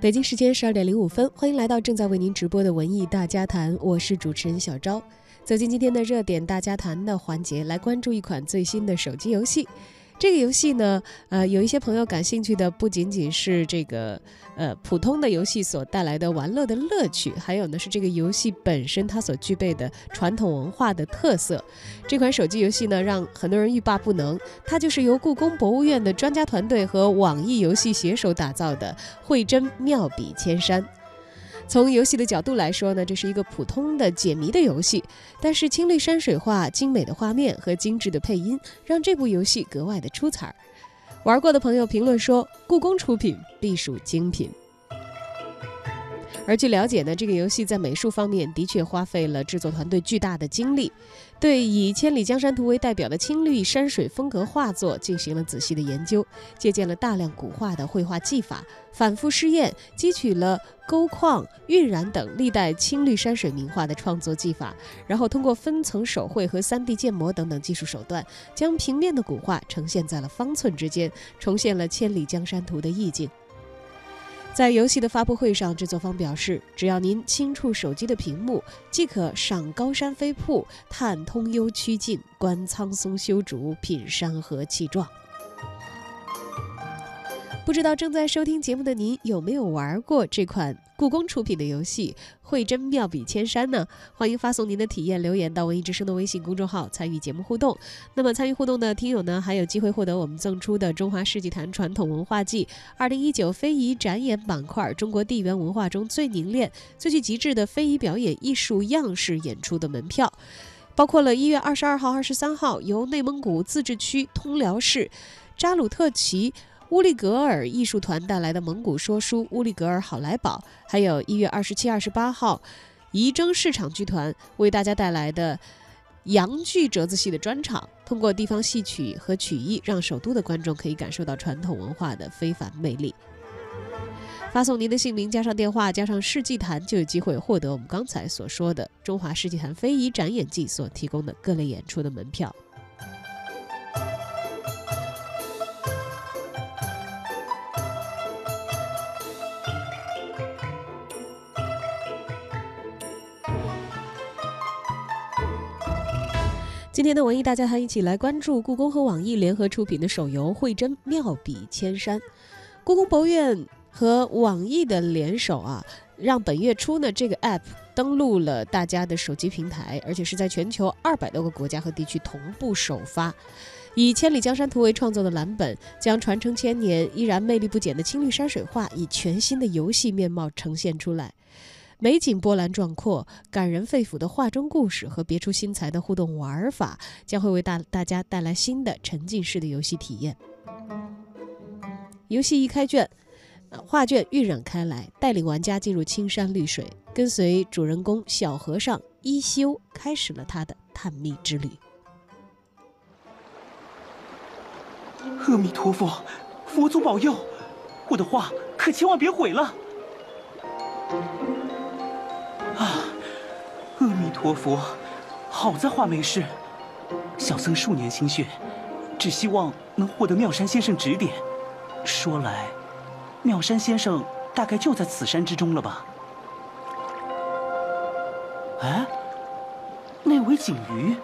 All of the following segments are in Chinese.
北京时间十二点零五分，欢迎来到正在为您直播的文艺大家谈，我是主持人小昭。走进今天的热点大家谈的环节，来关注一款最新的手机游戏。这个游戏呢，呃，有一些朋友感兴趣的不仅仅是这个呃普通的游戏所带来的玩乐的乐趣，还有呢是这个游戏本身它所具备的传统文化的特色。这款手机游戏呢，让很多人欲罢不能。它就是由故宫博物院的专家团队和网易游戏携手打造的《慧真妙笔千山》。从游戏的角度来说呢，这是一个普通的解谜的游戏，但是青绿山水画、精美的画面和精致的配音，让这部游戏格外的出彩。玩过的朋友评论说：“故宫出品必属精品。”而据了解呢，这个游戏在美术方面的确花费了制作团队巨大的精力，对以《千里江山图》为代表的青绿山水风格画作进行了仔细的研究，借鉴了大量古画的绘画技法，反复试验，汲取了勾框、晕染等历代青绿山水名画的创作技法，然后通过分层手绘和 3D 建模等等技术手段，将平面的古画呈现在了方寸之间，重现了《千里江山图》的意境。在游戏的发布会上，制作方表示，只要您轻触手机的屏幕，即可赏高山飞瀑、探通幽曲径、观苍松修竹、品山河气壮。不知道正在收听节目的您有没有玩过这款故宫出品的游戏《慧真妙笔千山》呢？欢迎发送您的体验留言到文艺之声的微信公众号参与节目互动。那么参与互动的听友呢，还有机会获得我们赠出的《中华世纪坛传统文化季二零一九非遗展演板块中国地缘文化中最凝练、最具极致的非遗表演艺术样式演出的门票，包括了一月二十二号、二十三号由内蒙古自治区通辽市扎鲁特旗。乌力格尔艺术团带来的蒙古说书《乌力格尔好来宝》，还有一月二十七、二十八号，仪征市场剧团为大家带来的洋剧折子戏的专场。通过地方戏曲和曲艺，让首都的观众可以感受到传统文化的非凡魅力。发送您的姓名加上电话加上世纪坛，就有机会获得我们刚才所说的中华世纪坛非遗展演季所提供的各类演出的门票。今天的文艺大家谈，一起来关注故宫和网易联合出品的手游《慧真妙笔千山》。故宫博物院和网易的联手啊，让本月初呢这个 App 登陆了大家的手机平台，而且是在全球二百多个国家和地区同步首发。以《千里江山图》为创作的蓝本，将传承千年依然魅力不减的青绿山水画，以全新的游戏面貌呈现出来。美景波澜壮阔、感人肺腑的画中故事和别出心裁的互动玩法，将会为大大家带来新的沉浸式的游戏体验。游戏一开卷，画卷晕染开来，带领玩家进入青山绿水，跟随主人公小和尚一休，开始了他的探秘之旅。阿弥陀佛，佛祖保佑，我的画可千万别毁了。啊，阿弥陀佛，好在画没事。小僧数年心血，只希望能获得妙山先生指点。说来，妙山先生大概就在此山之中了吧？哎，那尾锦鱼，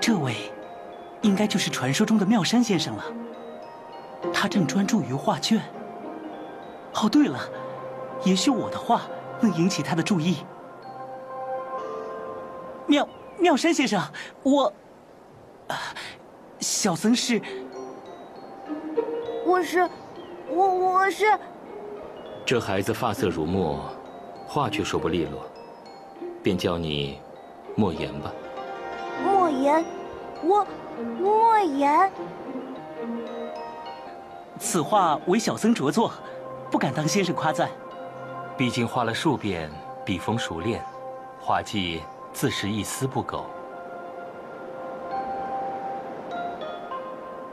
这位应该就是传说中的妙山先生了。他正专注于画卷。哦，对了，也许我的话能引起他的注意。妙妙山先生，我，小僧是，我是，我我是。这孩子发色如墨，话却说不利落，便叫你莫言吧。莫言，我莫言。此画为小僧着作。不敢当先生夸赞，毕竟画了数遍，笔锋熟练，画技自是一丝不苟。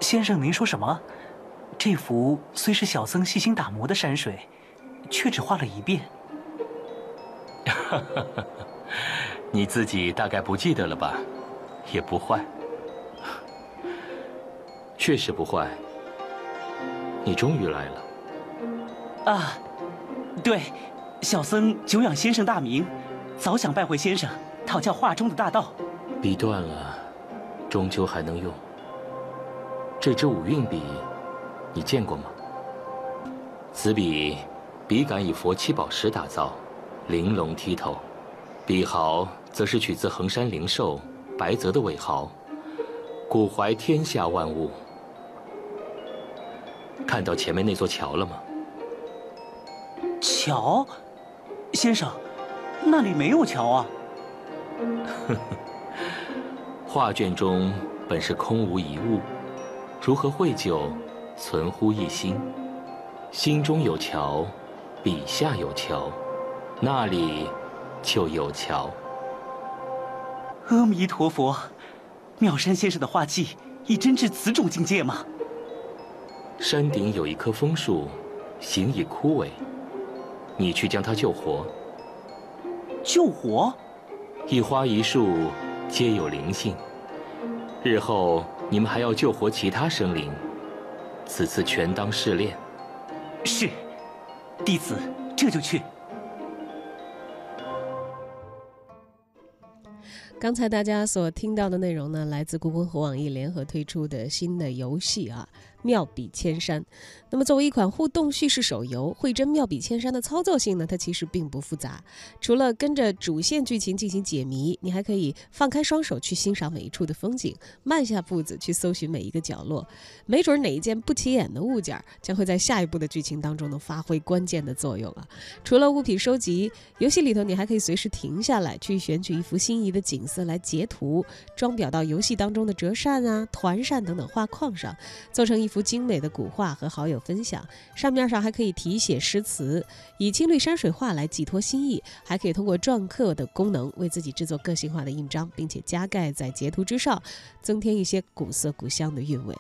先生，您说什么？这幅虽是小僧细心打磨的山水，却只画了一遍。你自己大概不记得了吧？也不坏，确实不坏。你终于来了。啊，对，小僧久仰先生大名，早想拜会先生，讨教画中的大道。笔断了，终究还能用。这支五运笔，你见过吗？此笔，笔杆以佛七宝石打造，玲珑剔透；笔毫则是取自衡山灵兽白泽的尾毫，古怀天下万物。看到前面那座桥了吗？桥，先生，那里没有桥啊。画卷中本是空无一物，如何绘就存乎一心？心中有桥，笔下有桥，那里就有桥。阿弥陀佛，妙山先生的画技已真至此种境界吗？山顶有一棵枫树，形已枯萎，你去将它救活。救活？一花一树皆有灵性，日后你们还要救活其他生灵，此次全当试炼。是，弟子这就去。刚才大家所听到的内容呢，来自故宫和网易联合推出的新的游戏啊。妙笔千山，那么作为一款互动叙事手游，慧真妙笔千山的操作性呢，它其实并不复杂。除了跟着主线剧情进行解谜，你还可以放开双手去欣赏每一处的风景，慢下步子去搜寻每一个角落。没准哪一件不起眼的物件，将会在下一步的剧情当中能发挥关键的作用啊！除了物品收集，游戏里头你还可以随时停下来，去选取一幅心仪的景色来截图，装裱到游戏当中的折扇啊、团扇等等画框上，做成一。幅精美的古画和好友分享，上面上还可以题写诗词，以青绿山水画来寄托心意，还可以通过篆刻的功能为自己制作个性化的印章，并且加盖在截图之上，增添一些古色古香的韵味。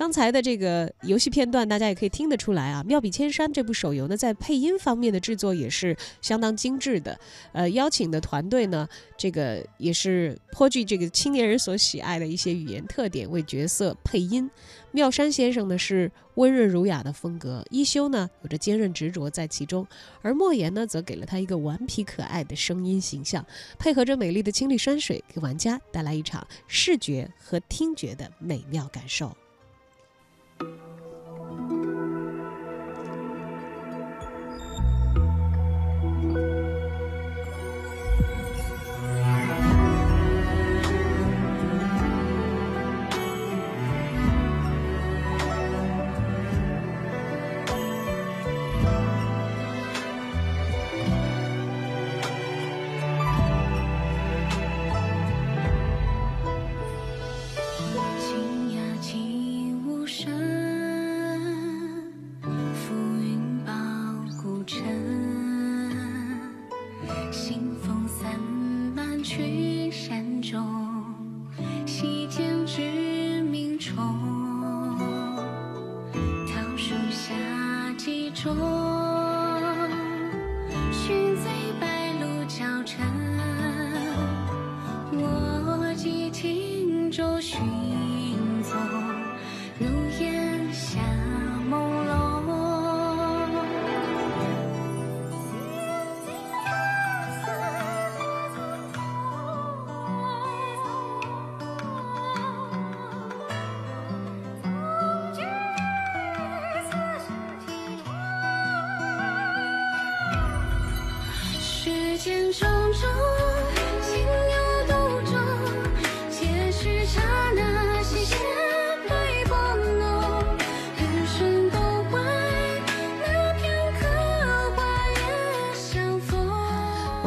刚才的这个游戏片段，大家也可以听得出来啊。妙笔千山这部手游呢，在配音方面的制作也是相当精致的。呃，邀请的团队呢，这个也是颇具这个青年人所喜爱的一些语言特点，为角色配音。妙山先生呢是温润儒雅的风格，一休呢有着坚韧执着在其中，而莫言呢则给了他一个顽皮可爱的声音形象，配合着美丽的青绿山水，给玩家带来一场视觉和听觉的美妙感受。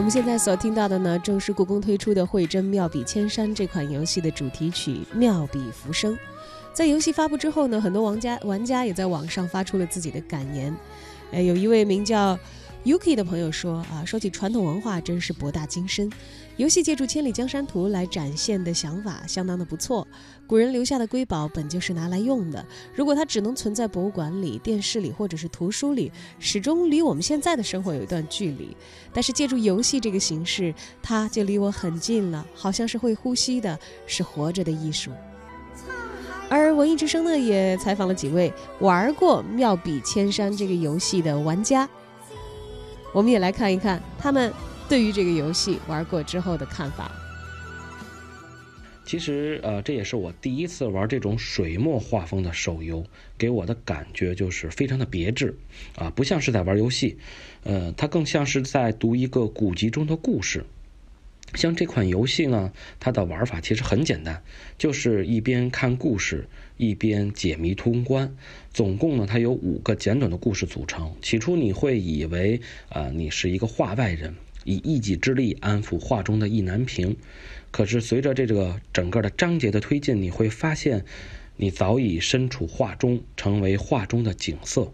我们现在所听到的呢，正是故宫推出的《慧真妙笔千山》这款游戏的主题曲《妙笔浮生》。在游戏发布之后呢，很多玩家玩家也在网上发出了自己的感言。呃，有一位名叫。Yuki 的朋友说：“啊，说起传统文化，真是博大精深。游戏借助《千里江山图》来展现的想法，相当的不错。古人留下的瑰宝，本就是拿来用的。如果它只能存在博物馆里、电视里或者是图书里，始终离我们现在的生活有一段距离。但是借助游戏这个形式，它就离我很近了，好像是会呼吸的，是活着的艺术。”而文艺之声呢，也采访了几位玩过《妙笔千山》这个游戏的玩家，我们也来看一看他们对于这个游戏玩过之后的看法。其实，呃，这也是我第一次玩这种水墨画风的手游，给我的感觉就是非常的别致，啊，不像是在玩游戏，呃，它更像是在读一个古籍中的故事。像这款游戏呢，它的玩法其实很简单，就是一边看故事，一边解谜通关。总共呢，它有五个简短的故事组成。起初你会以为，呃，你是一个画外人，以一己之力安抚画中的意难平。可是随着这个整个的章节的推进，你会发现，你早已身处画中，成为画中的景色。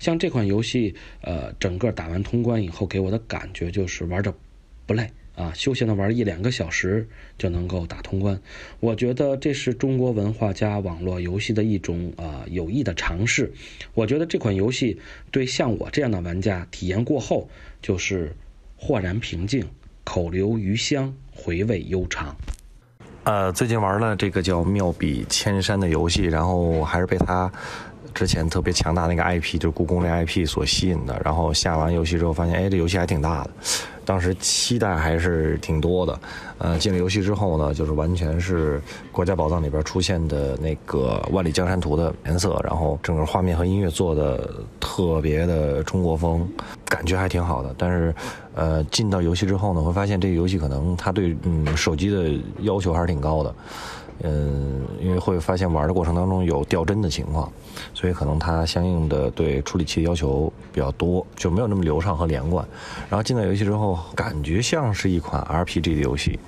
像这款游戏，呃，整个打完通关以后，给我的感觉就是玩着不累。啊，休闲的玩一两个小时就能够打通关，我觉得这是中国文化加网络游戏的一种啊有益的尝试。我觉得这款游戏对像我这样的玩家体验过后，就是豁然平静，口留余香，回味悠长。呃，最近玩了这个叫《妙笔千山》的游戏，然后还是被它之前特别强大那个 IP，就是故宫那 IP 所吸引的。然后下完游戏之后，发现哎，这游戏还挺大的。当时期待还是挺多的，呃，进了游戏之后呢，就是完全是国家宝藏里边出现的那个万里江山图的颜色，然后整个画面和音乐做的特别的中国风，感觉还挺好的。但是，呃，进到游戏之后呢，会发现这个游戏可能它对嗯手机的要求还是挺高的。嗯，因为会发现玩的过程当中有掉帧的情况，所以可能它相应的对处理器的要求比较多，就没有那么流畅和连贯。然后进到游戏之后，感觉像是一款 RPG 的游戏，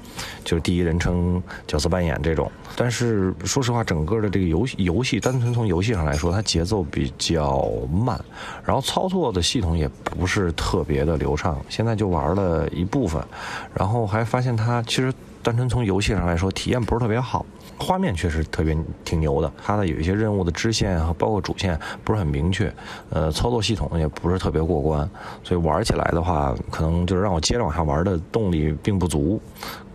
就是第一人称角色扮演这种。但是说实话，整个的这个游戏游戏单纯从游戏上来说，它节奏比较慢，然后操作的系统也不是特别的流畅。现在就玩了一部分，然后还发现它其实单纯从游戏上来说，体验不是特别好。画面确实特别挺牛的，它的有一些任务的支线和包括主线不是很明确，呃，操作系统也不是特别过关，所以玩起来的话，可能就是让我接着往下玩的动力并不足。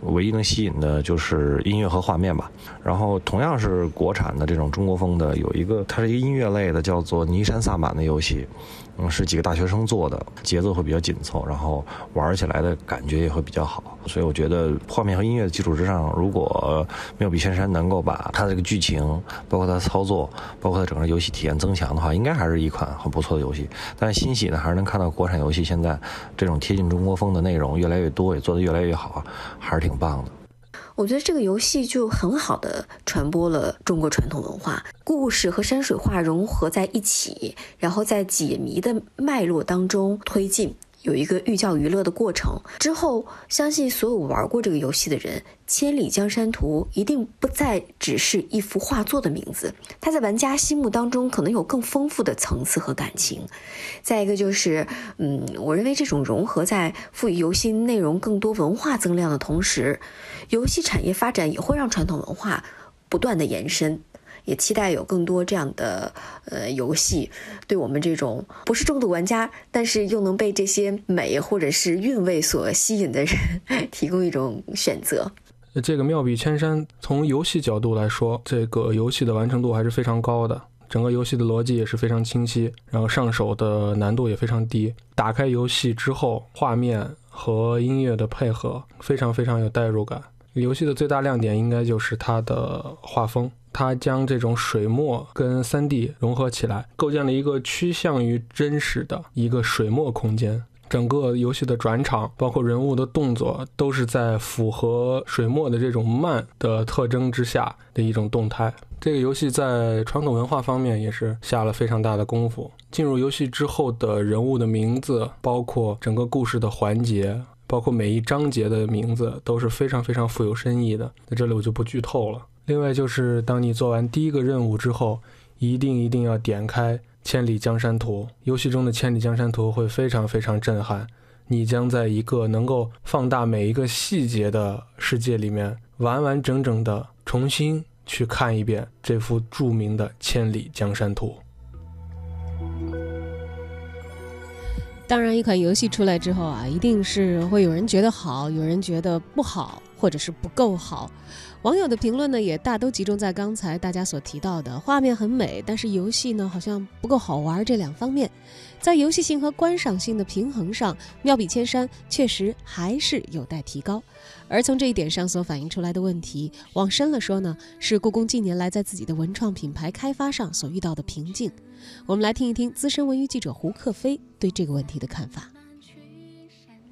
唯一能吸引的就是音乐和画面吧。然后同样是国产的这种中国风的，有一个它是一个音乐类的，叫做《尼山萨满》的游戏。嗯，是几个大学生做的，节奏会比较紧凑，然后玩起来的感觉也会比较好。所以我觉得画面和音乐的基础之上，如果妙笔千山能够把它这个剧情，包括它的操作，包括它整个游戏体验增强的话，应该还是一款很不错的游戏。但是欣喜呢，还是能看到国产游戏现在这种贴近中国风的内容越来越多，也做得越来越好，还是挺棒的。我觉得这个游戏就很好的传播了中国传统文化，故事和山水画融合在一起，然后在解谜的脉络当中推进。有一个寓教于乐的过程之后，相信所有玩过这个游戏的人，《千里江山图》一定不再只是一幅画作的名字，它在玩家心目当中可能有更丰富的层次和感情。再一个就是，嗯，我认为这种融合在赋予游戏内容更多文化增量的同时，游戏产业发展也会让传统文化不断的延伸。也期待有更多这样的呃游戏，对我们这种不是重度玩家，但是又能被这些美或者是韵味所吸引的人，提供一种选择。这个妙笔千山，从游戏角度来说，这个游戏的完成度还是非常高的，整个游戏的逻辑也是非常清晰，然后上手的难度也非常低。打开游戏之后，画面和音乐的配合非常非常有代入感。游戏的最大亮点应该就是它的画风。它将这种水墨跟 3D 融合起来，构建了一个趋向于真实的一个水墨空间。整个游戏的转场，包括人物的动作，都是在符合水墨的这种慢的特征之下的一种动态。这个游戏在传统文化方面也是下了非常大的功夫。进入游戏之后的人物的名字，包括整个故事的环节，包括每一章节的名字，都是非常非常富有深意的。在这里我就不剧透了。另外就是，当你做完第一个任务之后，一定一定要点开《千里江山图》。游戏中的《千里江山图》会非常非常震撼，你将在一个能够放大每一个细节的世界里面，完完整整的重新去看一遍这幅著名的《千里江山图》。当然，一款游戏出来之后啊，一定是会有人觉得好，有人觉得不好，或者是不够好。网友的评论呢，也大都集中在刚才大家所提到的画面很美，但是游戏呢好像不够好玩这两方面。在游戏性和观赏性的平衡上，妙笔千山确实还是有待提高。而从这一点上所反映出来的问题，往深了说呢，是故宫近年来在自己的文创品牌开发上所遇到的瓶颈。我们来听一听资深文娱记者胡克飞对这个问题的看法。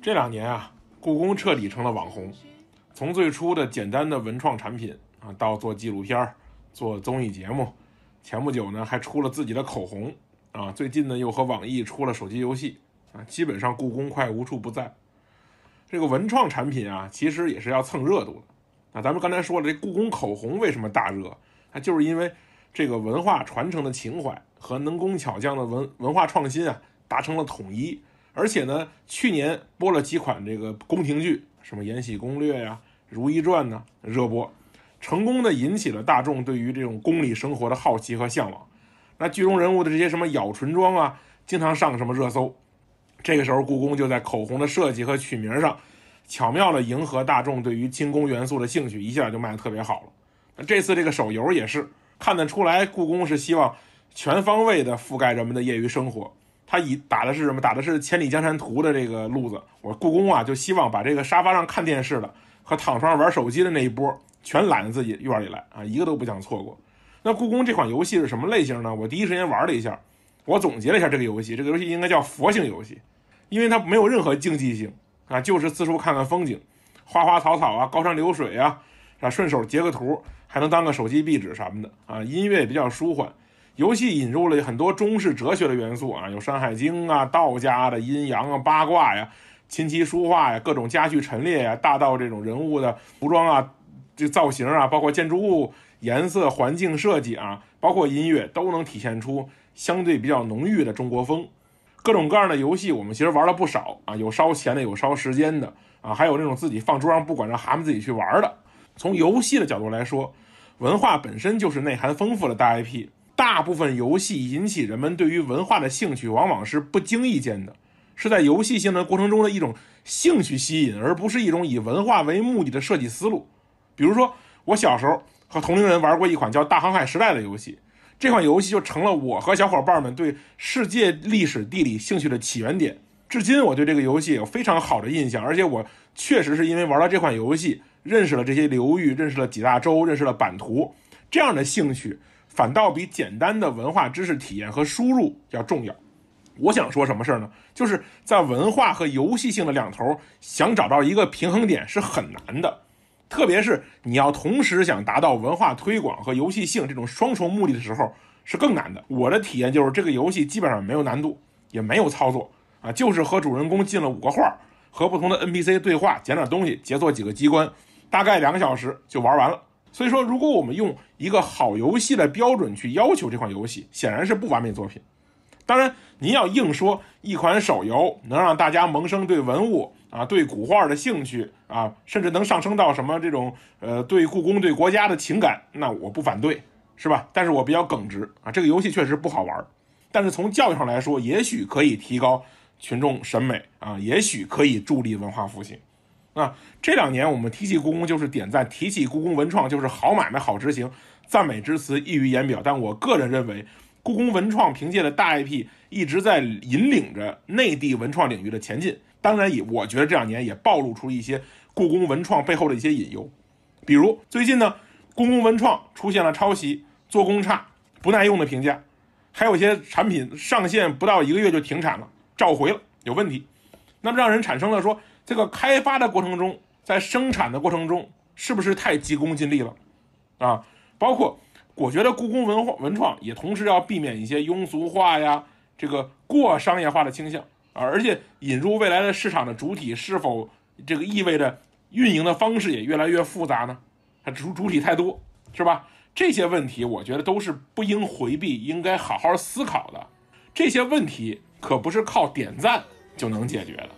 这两年啊，故宫彻底成了网红。从最初的简单的文创产品啊，到做纪录片、做综艺节目，前不久呢还出了自己的口红啊，最近呢又和网易出了手机游戏啊，基本上故宫快无处不在。这个文创产品啊，其实也是要蹭热度的。那咱们刚才说了，这故宫口红为什么大热？啊就是因为这个文化传承的情怀和能工巧匠的文文化创新啊达成了统一，而且呢，去年播了几款这个宫廷剧，什么《延禧攻略》呀。《如懿传》呢热播，成功的引起了大众对于这种宫里生活的好奇和向往。那剧中人物的这些什么咬唇妆啊，经常上什么热搜。这个时候，故宫就在口红的设计和取名上，巧妙的迎合大众对于清宫元素的兴趣，一下就卖的特别好了。那这次这个手游也是看得出来，故宫是希望全方位的覆盖人们的业余生活。他以打的是什么？打的是《千里江山图》的这个路子。我故宫啊，就希望把这个沙发上看电视的。和躺床上玩手机的那一波，全揽在自己院里来啊，一个都不想错过。那故宫这款游戏是什么类型呢？我第一时间玩了一下，我总结了一下这个游戏，这个游戏应该叫佛性游戏，因为它没有任何竞技性啊，就是四处看看风景，花花草草啊，高山流水啊，啊，顺手截个图，还能当个手机壁纸什么的啊。音乐也比较舒缓，游戏引入了很多中式哲学的元素啊，有《山海经》啊，道家的阴阳啊，八卦呀。琴棋书画呀，各种家具陈列呀，大到这种人物的服装啊，这造型啊，包括建筑物颜色、环境设计啊，包括音乐，都能体现出相对比较浓郁的中国风。各种各样的游戏，我们其实玩了不少啊，有烧钱的，有烧时间的啊，还有那种自己放桌上不管，让蛤蟆自己去玩的。从游戏的角度来说，文化本身就是内涵丰富的大 IP，大部分游戏引起人们对于文化的兴趣，往往是不经意间的。是在游戏性的过程中的一种兴趣吸引，而不是一种以文化为目的的设计思路。比如说，我小时候和同龄人玩过一款叫《大航海时代》的游戏，这款游戏就成了我和小伙伴们对世界历史地理兴趣的起源点。至今，我对这个游戏有非常好的印象，而且我确实是因为玩了这款游戏，认识了这些流域，认识了几大洲，认识了版图。这样的兴趣反倒比简单的文化知识体验和输入要重要。我想说什么事儿呢？就是在文化和游戏性的两头，想找到一个平衡点是很难的，特别是你要同时想达到文化推广和游戏性这种双重目的的时候，是更难的。我的体验就是，这个游戏基本上没有难度，也没有操作啊，就是和主人公进了五个画，和不同的 NPC 对话，捡点东西，解锁几个机关，大概两个小时就玩完了。所以说，如果我们用一个好游戏的标准去要求这款游戏，显然是不完美作品。当然，您要硬说一款手游能让大家萌生对文物啊、对古画的兴趣啊，甚至能上升到什么这种呃对故宫、对国家的情感，那我不反对，是吧？但是我比较耿直啊，这个游戏确实不好玩，但是从教育上来说，也许可以提高群众审美啊，也许可以助力文化复兴。啊，这两年我们提起故宫就是点赞，提起故宫文创就是好买卖、好执行，赞美之词溢于言表。但我个人认为。故宫文创凭借的大 IP 一直在引领着内地文创领域的前进，当然也我觉得这两年也暴露出一些故宫文创背后的一些隐忧，比如最近呢，故宫文创出现了抄袭、做工差、不耐用的评价，还有一些产品上线不到一个月就停产了，召回了，有问题，那么让人产生了说这个开发的过程中，在生产的过程中是不是太急功近利了啊？包括。我觉得故宫文化文创也同时要避免一些庸俗化呀，这个过商业化的倾向啊，而且引入未来的市场的主体是否这个意味着运营的方式也越来越复杂呢？它主主体太多，是吧？这些问题我觉得都是不应回避，应该好好思考的。这些问题可不是靠点赞就能解决的。